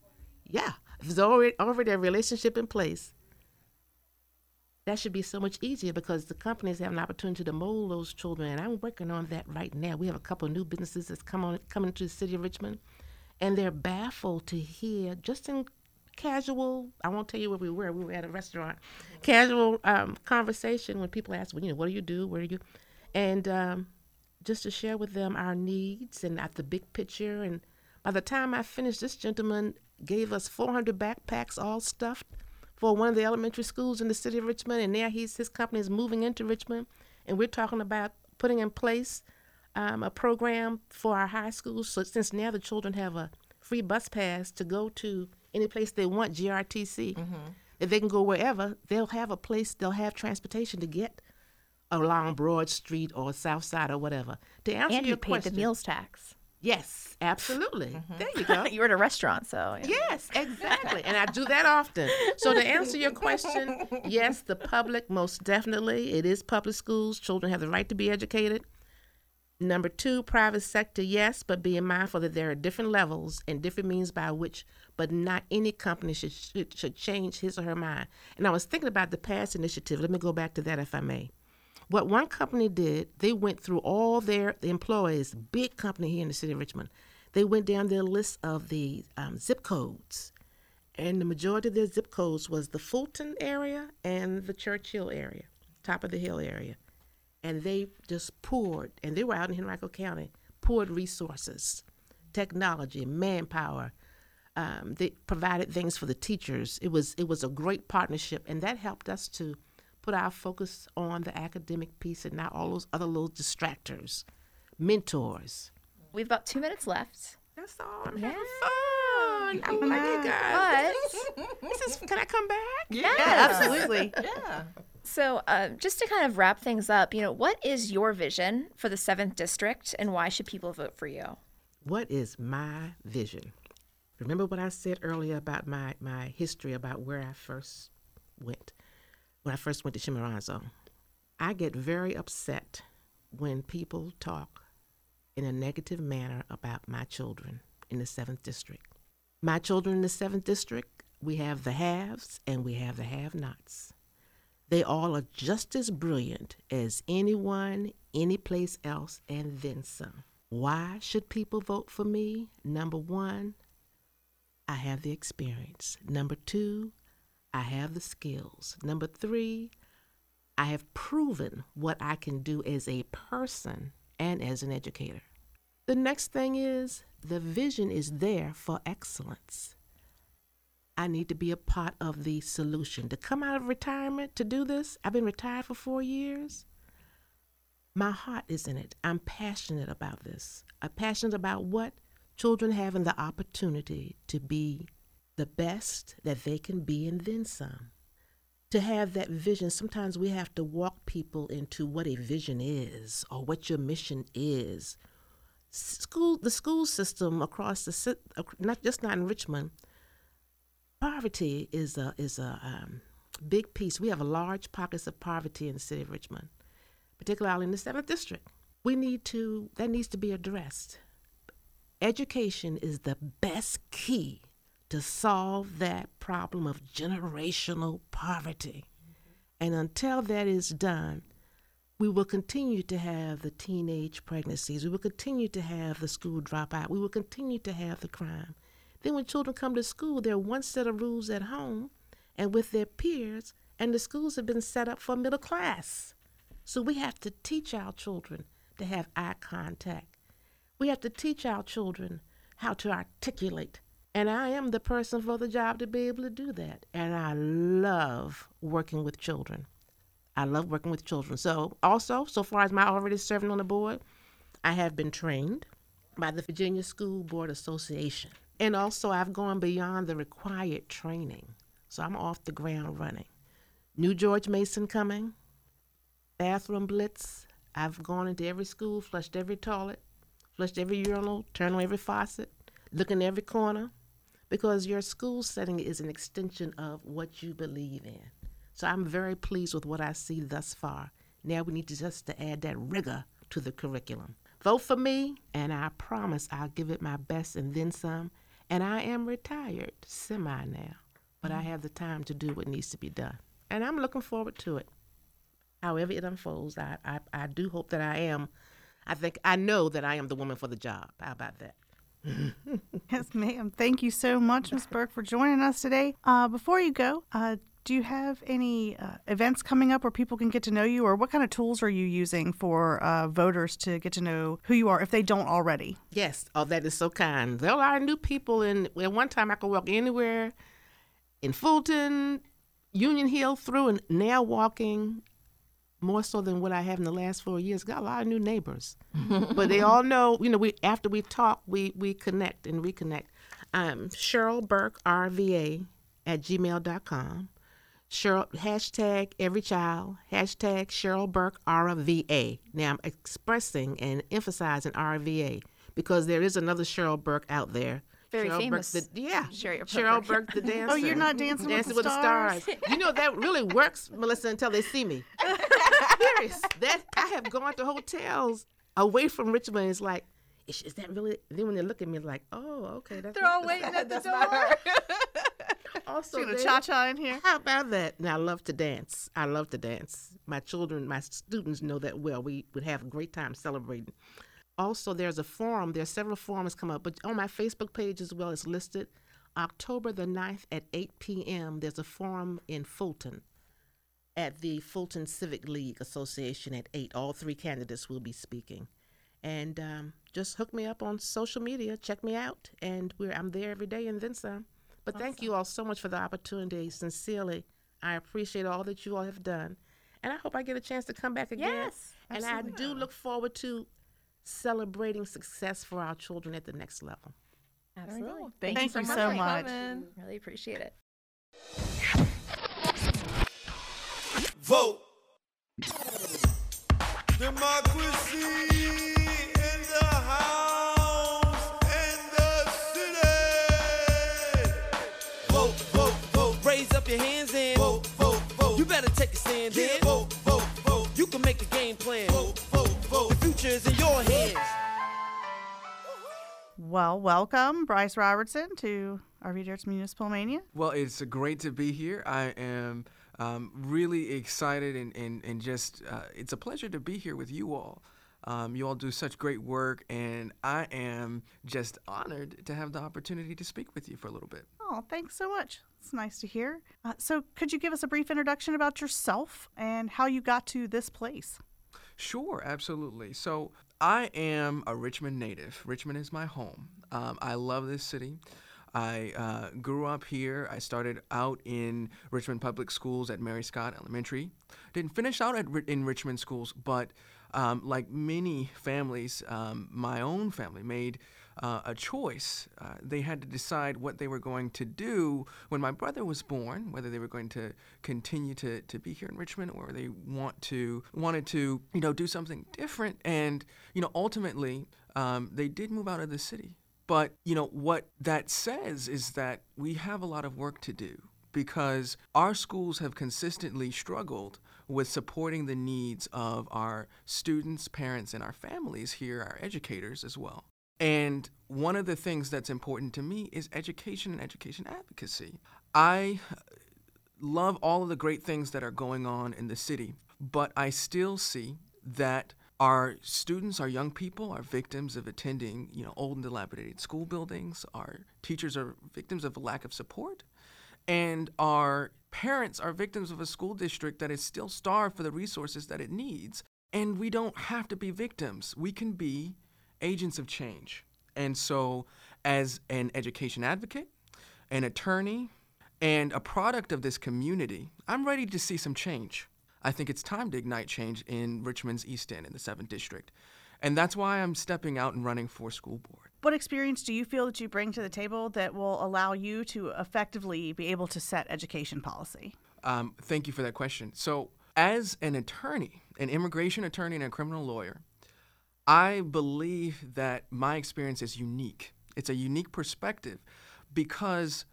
yeah, if there's already, already a relationship in place, that should be so much easier because the companies have an opportunity to mold those children. And I'm working on that right now. We have a couple new businesses that's come on coming to the city of Richmond and they're baffled to hear just in casual i won't tell you where we were we were at a restaurant casual um, conversation when people ask well, you know what do you do? Where do you and um, just to share with them our needs and at the big picture. And by the time i finished this gentleman gave us 400 backpacks all stuffed for one of the elementary schools in the city of richmond. And now he's his company is moving into richmond. And we're talking about putting in place um, a program for our high schools. So since now the children have a free bus pass to go to any place they want, GRTC, mm-hmm. if they can go wherever, they'll have a place. They'll have transportation to get along Broad Street or South Side or whatever. To answer and your you paid question, the meals tax. Yes, absolutely. Mm-hmm. There you go. you were at a restaurant, so yeah. yes, exactly, and I do that often. So to answer your question, yes, the public most definitely it is public schools. Children have the right to be educated. Number two, private sector, yes, but being mindful that there are different levels and different means by which, but not any company should, should, should change his or her mind. And I was thinking about the PASS initiative. Let me go back to that if I may. What one company did, they went through all their employees, big company here in the city of Richmond. They went down their list of the um, zip codes, and the majority of their zip codes was the Fulton area and the Churchill area, top of the hill area and they just poured, and they were out in Henrico County, poured resources, technology, manpower. Um, they provided things for the teachers. It was it was a great partnership, and that helped us to put our focus on the academic piece and not all those other little distractors, mentors. We've got two minutes left. That's all. I'm having fun. I like you guys. But this is, can I come back? Yeah, absolutely. Yeah. So, uh, just to kind of wrap things up, you know, what is your vision for the seventh district, and why should people vote for you? What is my vision? Remember what I said earlier about my my history about where I first went when I first went to Chimborazo. I get very upset when people talk in a negative manner about my children in the seventh district. My children in the 7th District, we have the haves and we have the have nots. They all are just as brilliant as anyone, anyplace else, and then some. Why should people vote for me? Number one, I have the experience. Number two, I have the skills. Number three, I have proven what I can do as a person and as an educator. The next thing is the vision is there for excellence. I need to be a part of the solution. To come out of retirement to do this, I've been retired for four years. My heart is in it. I'm passionate about this. I'm passionate about what children having the opportunity to be the best that they can be and then some. To have that vision, sometimes we have to walk people into what a vision is or what your mission is. School, the school system across the not just not in Richmond, poverty is a is a um, big piece. We have a large pockets of poverty in the city of Richmond, particularly in the seventh district. We need to that needs to be addressed. Education is the best key to solve that problem of generational poverty. And until that is done, we will continue to have the teenage pregnancies. We will continue to have the school dropout. We will continue to have the crime. Then, when children come to school, there are one set of rules at home and with their peers, and the schools have been set up for middle class. So, we have to teach our children to have eye contact. We have to teach our children how to articulate. And I am the person for the job to be able to do that. And I love working with children. I love working with children. So, also, so far as my already serving on the board, I have been trained by the Virginia School Board Association. And also, I've gone beyond the required training. So, I'm off the ground running. New George Mason coming, bathroom blitz. I've gone into every school, flushed every toilet, flushed every urinal, turned on every faucet, look in every corner, because your school setting is an extension of what you believe in. So I'm very pleased with what I see thus far. Now we need to just to add that rigor to the curriculum. Vote for me, and I promise I'll give it my best and then some. And I am retired, semi now, but I have the time to do what needs to be done. And I'm looking forward to it. However it unfolds, I, I, I do hope that I am, I think, I know that I am the woman for the job. How about that? Yes, ma'am. Thank you so much, Ms. Burke, for joining us today. Uh, before you go, uh, do you have any uh, events coming up where people can get to know you, or what kind of tools are you using for uh, voters to get to know who you are if they don't already? Yes, oh, that is so kind. There are a lot of new people, and at one time I could walk anywhere in Fulton, Union Hill, through, and now walking more so than what I have in the last four years. Got a lot of new neighbors, but they all know. You know, we after we talk, we we connect and reconnect. Um, Cheryl Burke RVA at gmail.com. Cheryl hashtag every child hashtag Cheryl Burke RVA. Now I'm expressing and emphasizing RVA because there is another Cheryl Burke out there. Very Cheryl famous Burke, the, yeah, Cheryl Burke. Cheryl Burke, the dancer. Oh, you're not Dancing with the Stars? You know that really works, Melissa, until they see me. Serious. That I have gone to hotels away from Richmond. It's like, is, is that really? Then when they look at me, like, oh, okay, that's. They're all waiting at the door. Also, they- cha cha in here. how about that? Now, I love to dance. I love to dance. My children, my students know that well. We would have a great time celebrating. Also, there's a forum. There are several forums come up, but on my Facebook page as well, it's listed. October the 9th at 8 p.m., there's a forum in Fulton at the Fulton Civic League Association at 8. All three candidates will be speaking. And um, just hook me up on social media, check me out, and we're, I'm there every day and then some. But thank you all so much for the opportunity. Sincerely, I appreciate all that you all have done. And I hope I get a chance to come back again. Yes, And I do look forward to celebrating success for our children at the next level. Absolutely. Thank, Thank you you so so much. for much. Really appreciate it. Vote. Democracy better take stand Yeah, then. vote, vote, vote. You can make a game plan. Vote, vote, vote. The future is in your hands. Well, welcome, Bryce Robertson, to RVA Dirt's Municipal Mania. Well, it's great to be here. I am um, really excited and, and, and just, uh, it's a pleasure to be here with you all. Um, you all do such great work, and I am just honored to have the opportunity to speak with you for a little bit. Oh, thanks so much. It's nice to hear. Uh, so, could you give us a brief introduction about yourself and how you got to this place? Sure, absolutely. So, I am a Richmond native. Richmond is my home. Um, I love this city. I uh, grew up here. I started out in Richmond Public Schools at Mary Scott Elementary. Didn't finish out at, in Richmond schools, but um, like many families, um, my own family made uh, a choice. Uh, they had to decide what they were going to do when my brother was born, whether they were going to continue to, to be here in Richmond or they want to wanted to you know do something different. And you know ultimately um, they did move out of the city. But you know what that says is that we have a lot of work to do because our schools have consistently struggled with supporting the needs of our students, parents, and our families here, our educators as well. And one of the things that's important to me is education and education advocacy. I love all of the great things that are going on in the city, but I still see that our students, our young people, are victims of attending, you know, old and dilapidated school buildings. Our teachers are victims of a lack of support, and our parents are victims of a school district that is still starved for the resources that it needs. And we don't have to be victims. We can be agents of change. And so, as an education advocate, an attorney, and a product of this community, I'm ready to see some change. I think it's time to ignite change in Richmond's East End in the 7th District. And that's why I'm stepping out and running for school board. What experience do you feel that you bring to the table that will allow you to effectively be able to set education policy? Um, thank you for that question. So, as an attorney, an immigration attorney and a criminal lawyer, I believe that my experience is unique. It's a unique perspective because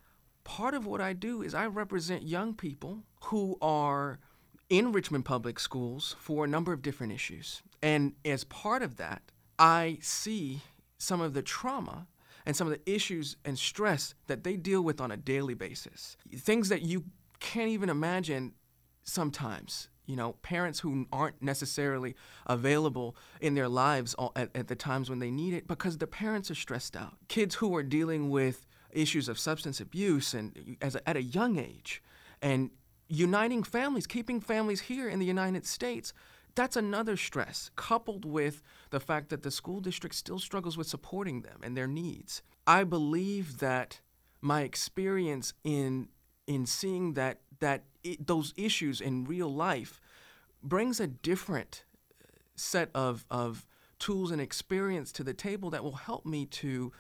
part of what I do is I represent young people who are in Richmond Public Schools for a number of different issues. And as part of that, I see some of the trauma and some of the issues and stress that they deal with on a daily basis. Things that you can't even imagine sometimes. You know, parents who aren't necessarily available in their lives at, at the times when they need it because the parents are stressed out. Kids who are dealing with issues of substance abuse and as a, at a young age, and uniting families, keeping families here in the United States. That's another stress, coupled with the fact that the school district still struggles with supporting them and their needs. I believe that my experience in in seeing that that i those issues in real life brings a different uh, set of of tools and experience to the table that will help me to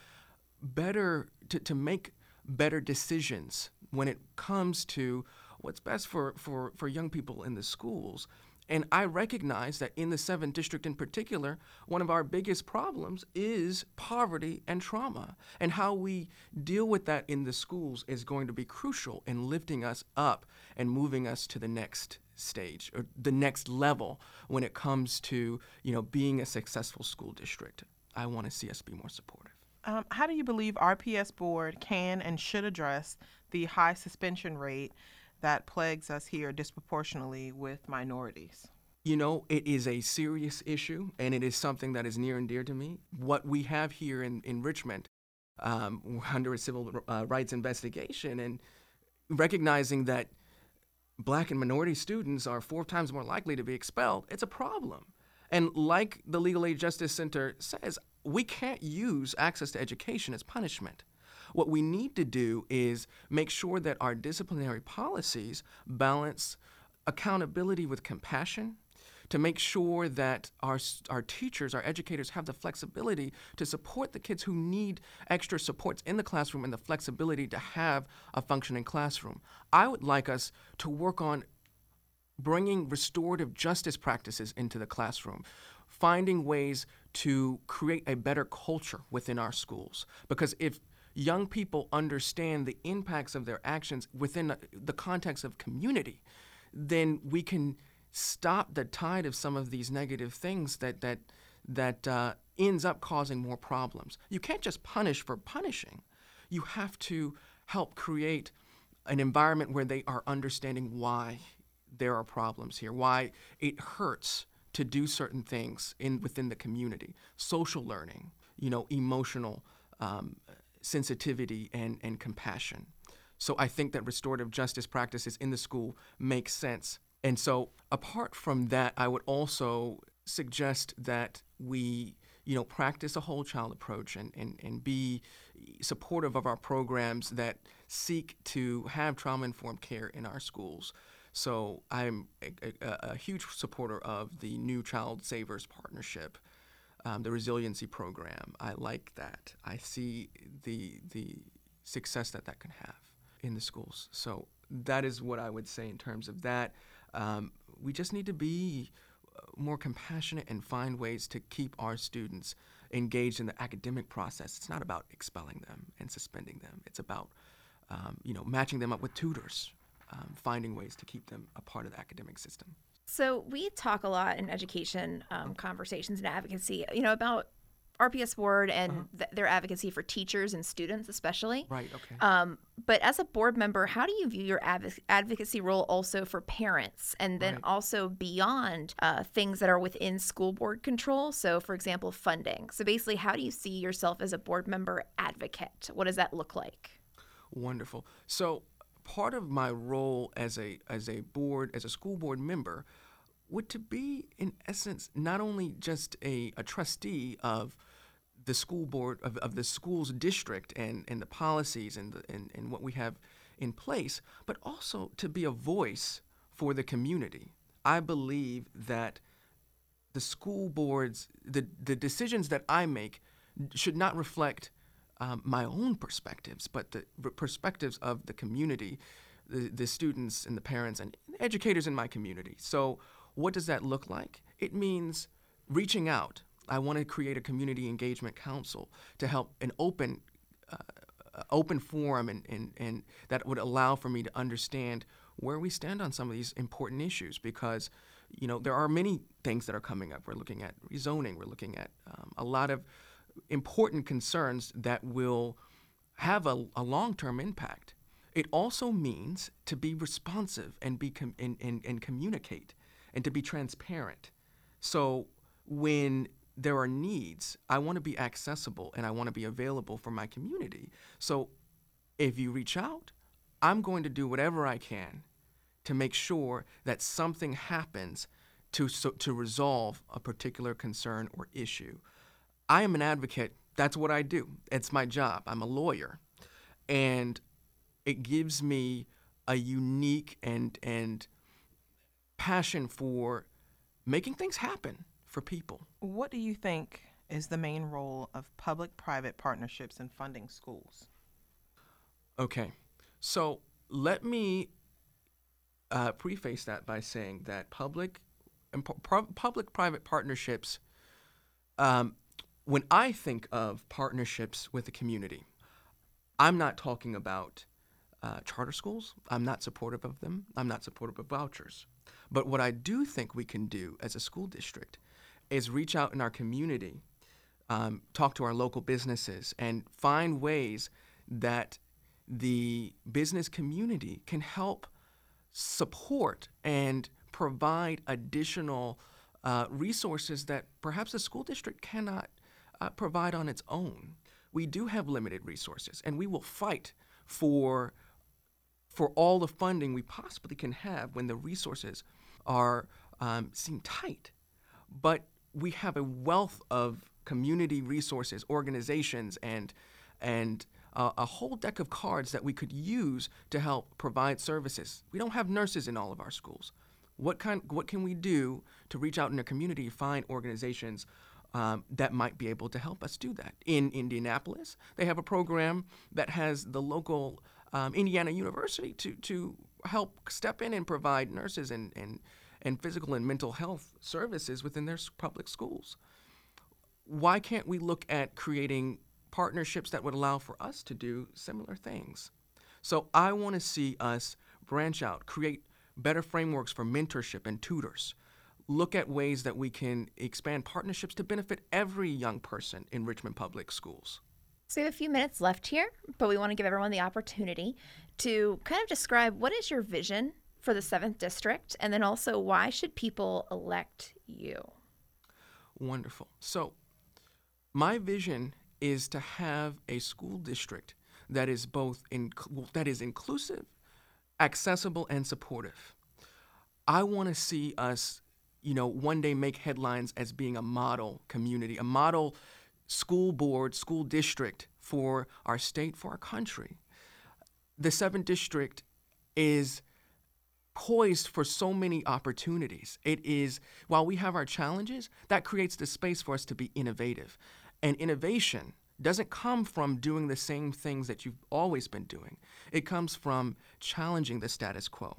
better to, to make better decisions when it comes to what's best for, for, for young people in the schools. And I recognize that in the 7th District in particular, one of our biggest problems is poverty and trauma. And how we deal with that in the schools is going to be crucial in lifting us up and moving us to the next stage or the next level when it comes to, you know, being a successful school district. I want to see us be more supportive. Um, how do you believe RPS board can and should address the high suspension rate that plagues us here disproportionately with minorities? You know, it is a serious issue, and it is something that is near and dear to me. What we have here in, in Richmond um, under a civil uh, rights investigation, and recognizing that black and minority students are four times more likely to be expelled, it's a problem. And like the Legal Aid Justice Center says, we can't use access to education as punishment. What we need to do is make sure that our disciplinary policies balance accountability with compassion, to make sure that our, our teachers, our educators have the flexibility to support the kids who need extra supports in the classroom and the flexibility to have a functioning classroom. I would like us to work on bringing restorative justice practices into the classroom, finding ways to create a better culture within our schools. Because if young people understand the impacts of their actions within the context of community, then we can stop the tide of some of these negative things that that that uh, ends up causing more problems. You can't just punish for punishing. You have to help create an environment where they are understanding why there are problems here, why it hurts to do certain things in within the community, social learning, you know, emotional um, sensitivity and, and compassion. So I think that restorative justice practices in the school make sense. And so apart from that, I would also suggest that we, you know, practice a whole child approach and, and, and be supportive of our programs that seek to have trauma informed care in our schools. So I'm a, a, a huge supporter of the New Child Savers Partnership, um, the resiliency program. I like that. I see the the success that that can have in the schools. So that is what I would say in terms of that. Um, we just need to be uh, more compassionate and find ways to keep our students engaged in the academic process. It's not about expelling them and suspending them. It's about um, you know matching them up with tutors, um, finding ways to keep them a part of the academic system. So we talk a lot in education um, conversations and advocacy, you know, about RPS board and th- their advocacy for teachers and students, especially. Right. Okay. Um, but as a board member, how do you view your adv- advocacy role also for parents and then Right. also beyond uh, things that are within school board control? So, for example, funding. So, basically, how do you see yourself as a board member advocate? What does that look like? Wonderful. So part of my role as a as a board as a school board member would to be in essence not only just a, a trustee of the school board of, of the school's district and, and the policies and, the, and and what we have in place, but also to be a voice for the community. I believe that the school boards, the, the decisions that I make should not reflect um, my own perspectives, but the perspectives of the community, the, the students and the parents and educators in my community. So, what does that look like? It means reaching out. I want to create a community engagement council to help an open uh, open forum and, and, and that would allow for me to understand where we stand on some of these important issues because you know there are many things that are coming up we're looking at rezoning we're looking at um, a lot of important concerns that will have a, a long-term impact it also means to be responsive and be com- and, and, and communicate and to be transparent so when there are needs, I want to be accessible and I want to be available for my community. So if you reach out, I'm going to do whatever I can to make sure that something happens to so, to resolve a particular concern or issue. I am an advocate. That's what I do. It's my job. I'm a lawyer. And it gives me a unique and and passion for making things happen for people. What do you think is the main role of public private partnerships in funding schools? Okay, so let me uh, preface that by saying that public and pu- public-private partnerships. Um, when I think of partnerships with the community, I'm not talking about uh, charter schools. I'm not supportive of them. I'm not supportive of vouchers. But what I do think we can do as a school district is reach out in our community, um, talk to our local businesses, and find ways that the business community can help support and provide additional uh, resources that perhaps the school district cannot uh, provide on its own. We do have limited resources, and we will fight for for all the funding we possibly can have when the resources are um, seem tight. But we have a wealth of community resources, organizations, and and uh, a whole deck of cards that we could use to help provide services. We don't have nurses in all of our schools. What kind? What can we do to reach out in the community, find organizations um, that might be able to help us do that? In Indianapolis, they have a program that has the local um, Indiana University to to help step in and provide nurses and and and physical and mental health services within their public schools. Why can't we look at creating partnerships that would allow for us to do similar things? So I want to see us branch out, create better frameworks for mentorship and tutors. Look at ways that we can expand partnerships to benefit every young person in Richmond Public Schools. So we have a few minutes left here, but we want to give everyone the opportunity to kind of describe what is your vision for the 7th district and then also why should people elect you? Wonderful. So, my vision is to have a school district that is both in, that is inclusive, accessible, and supportive. I want to see us, you know, one day make headlines as being a model community, a model school board, school district for our state, for our country. The seventh district is poised for so many opportunities. It is, while we have our challenges, that creates the space for us to be innovative. And innovation doesn't come from doing the same things that you've always been doing, it comes from challenging the status quo.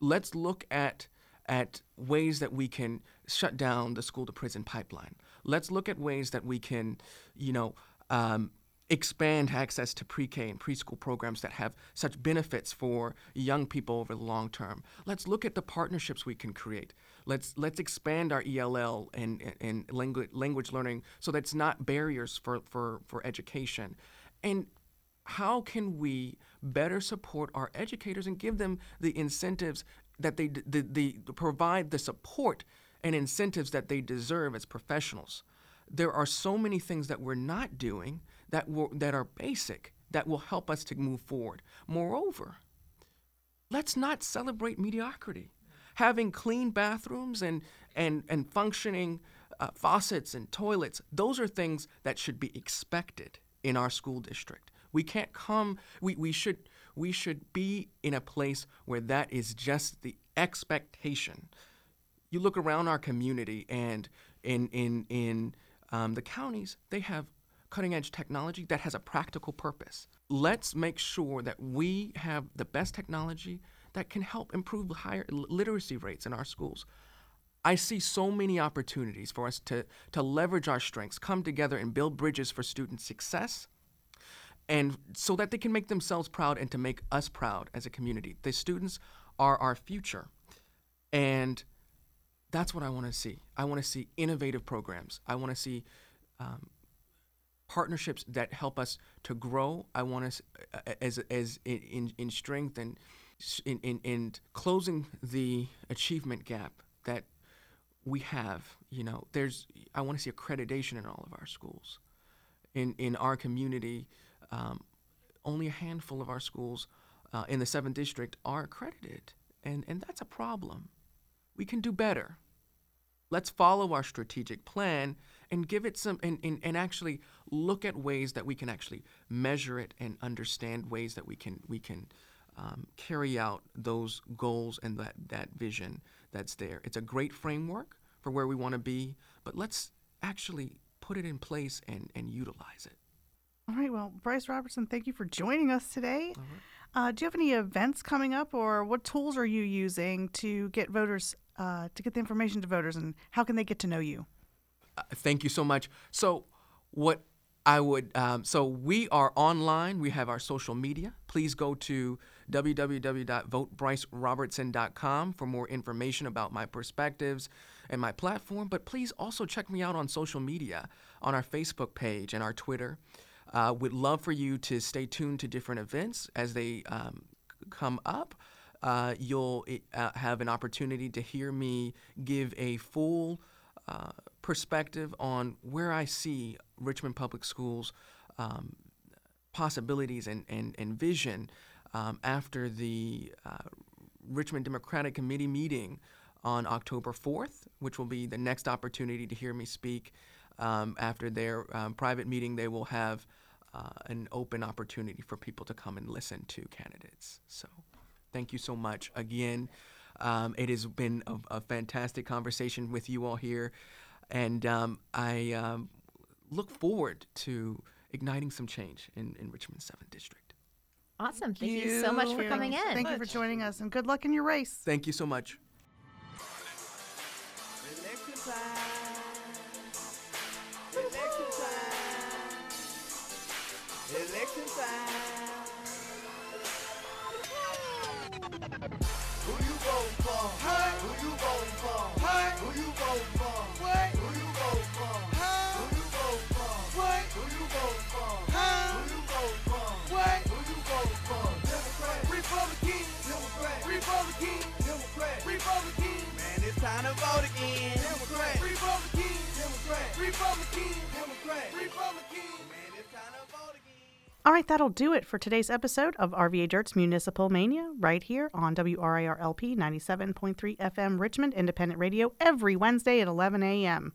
Let's look at at ways that we can shut down the school to prison pipeline. Let's look at ways that we can, you know, um, expand access to pre-K and preschool programs that have such benefits for young people over the long term. Let's look at the partnerships we can create. Let's let's expand our ELL and and language language learning so that's not barriers for for for education. And how can we better support our educators and give them the incentives that they the, the provide the support and incentives that they deserve as professionals? There are so many things that we're not doing that that are basic that will help us to move forward. Moreover, let's not celebrate mediocrity. Having clean bathrooms and and and functioning uh, faucets and toilets, those are things that should be expected in our school district. We can't come. We, we should we should be in a place where that is just the expectation. You look around our community and in in in um, the counties, they have cutting edge technology that has a practical purpose. Let's make sure that we have the best technology that can help improve higher literacy rates in our schools. I see so many opportunities for us to, to leverage our strengths, come together and build bridges for student success, and so that they can make themselves proud and to make us proud as a community. The students are our future. And that's what I want to see. I want to see innovative programs. I want to see um, partnerships that help us to grow. I want us as as in in strength and in, in in closing the achievement gap that we have. You know, there's I want to see accreditation in all of our schools. In in our community, um, only a handful of our schools uh, in the seventh district are accredited, and and that's a problem. We can do better. Let's follow our strategic plan and give it some and, and, and actually look at ways that we can actually measure it and understand ways that we can we can um, carry out those goals and that that vision that's there. It's a great framework for where we want to be, but let's actually put it in place and, and utilize it. All right. Well, Bryce Robertson, thank you for joining us today. Uh, do you have any events coming up, or what tools are you using to get voters uh, to get the information to voters, and how can they get to know you? Uh, thank you so much. So, what I would, um, so we are online. We have our social media. Please go to www.votebrycerobertson.com for more information about my perspectives and my platform. But please also check me out on social media, on our Facebook page and our Twitter. Uh, would love for you to stay tuned to different events as they um, come up. Uh, you'll uh, have an opportunity to hear me give a full uh, perspective on where I see Richmond Public Schools um, possibilities and, and, and vision um, after the uh, Richmond Democratic Committee meeting on October 4th, which will be the next opportunity to hear me speak. Um, after their um, private meeting, they will have uh, an open opportunity for people to come and listen to candidates. So, thank you so much again. Um, it has been a, a, fantastic conversation with you all here, and um, I um, look forward to igniting some change in, in Richmond's 7th District. Awesome. Thank you so much for coming in. Thank you for joining us, and good luck in your race. Thank you so much. Election time. Time to vote again. Democrat, Republican, Democrat, Republican, Democrat, Republican. Man, it's time to vote again. All right, that'll do it for today's episode of RVA Dirt's Municipal Mania right here on WRIRLP 97.3 FM Richmond Independent Radio every Wednesday at 11 a.m.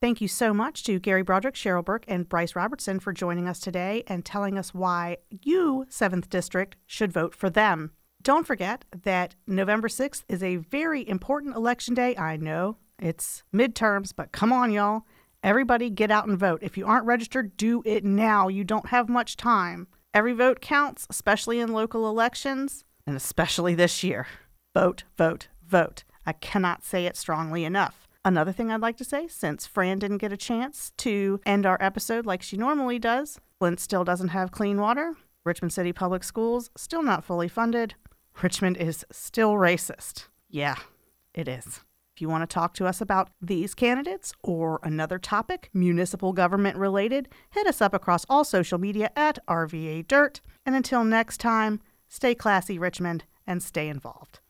Thank you so much to Gary Broderick, Cheryl Burke, and Bryce Robertson for joining us today and telling us why you, 7th District, should vote for them. Don't forget that November 6th is a very important election day. I know it's midterms, but come on, y'all. Everybody get out and vote. If you aren't registered, do it now. You don't have much time. Every vote counts, especially in local elections, and especially this year. Vote, vote, vote. I cannot say it strongly enough. Another thing I'd like to say since Fran didn't get a chance to end our episode like she normally does, Flint still doesn't have clean water. Richmond City Public Schools still not fully funded. Richmond is still racist. Yeah, it is. If you want to talk to us about these candidates or another topic, municipal government related, hit us up across all social media at RVA Dirt. And until next time, stay classy, Richmond, and stay involved.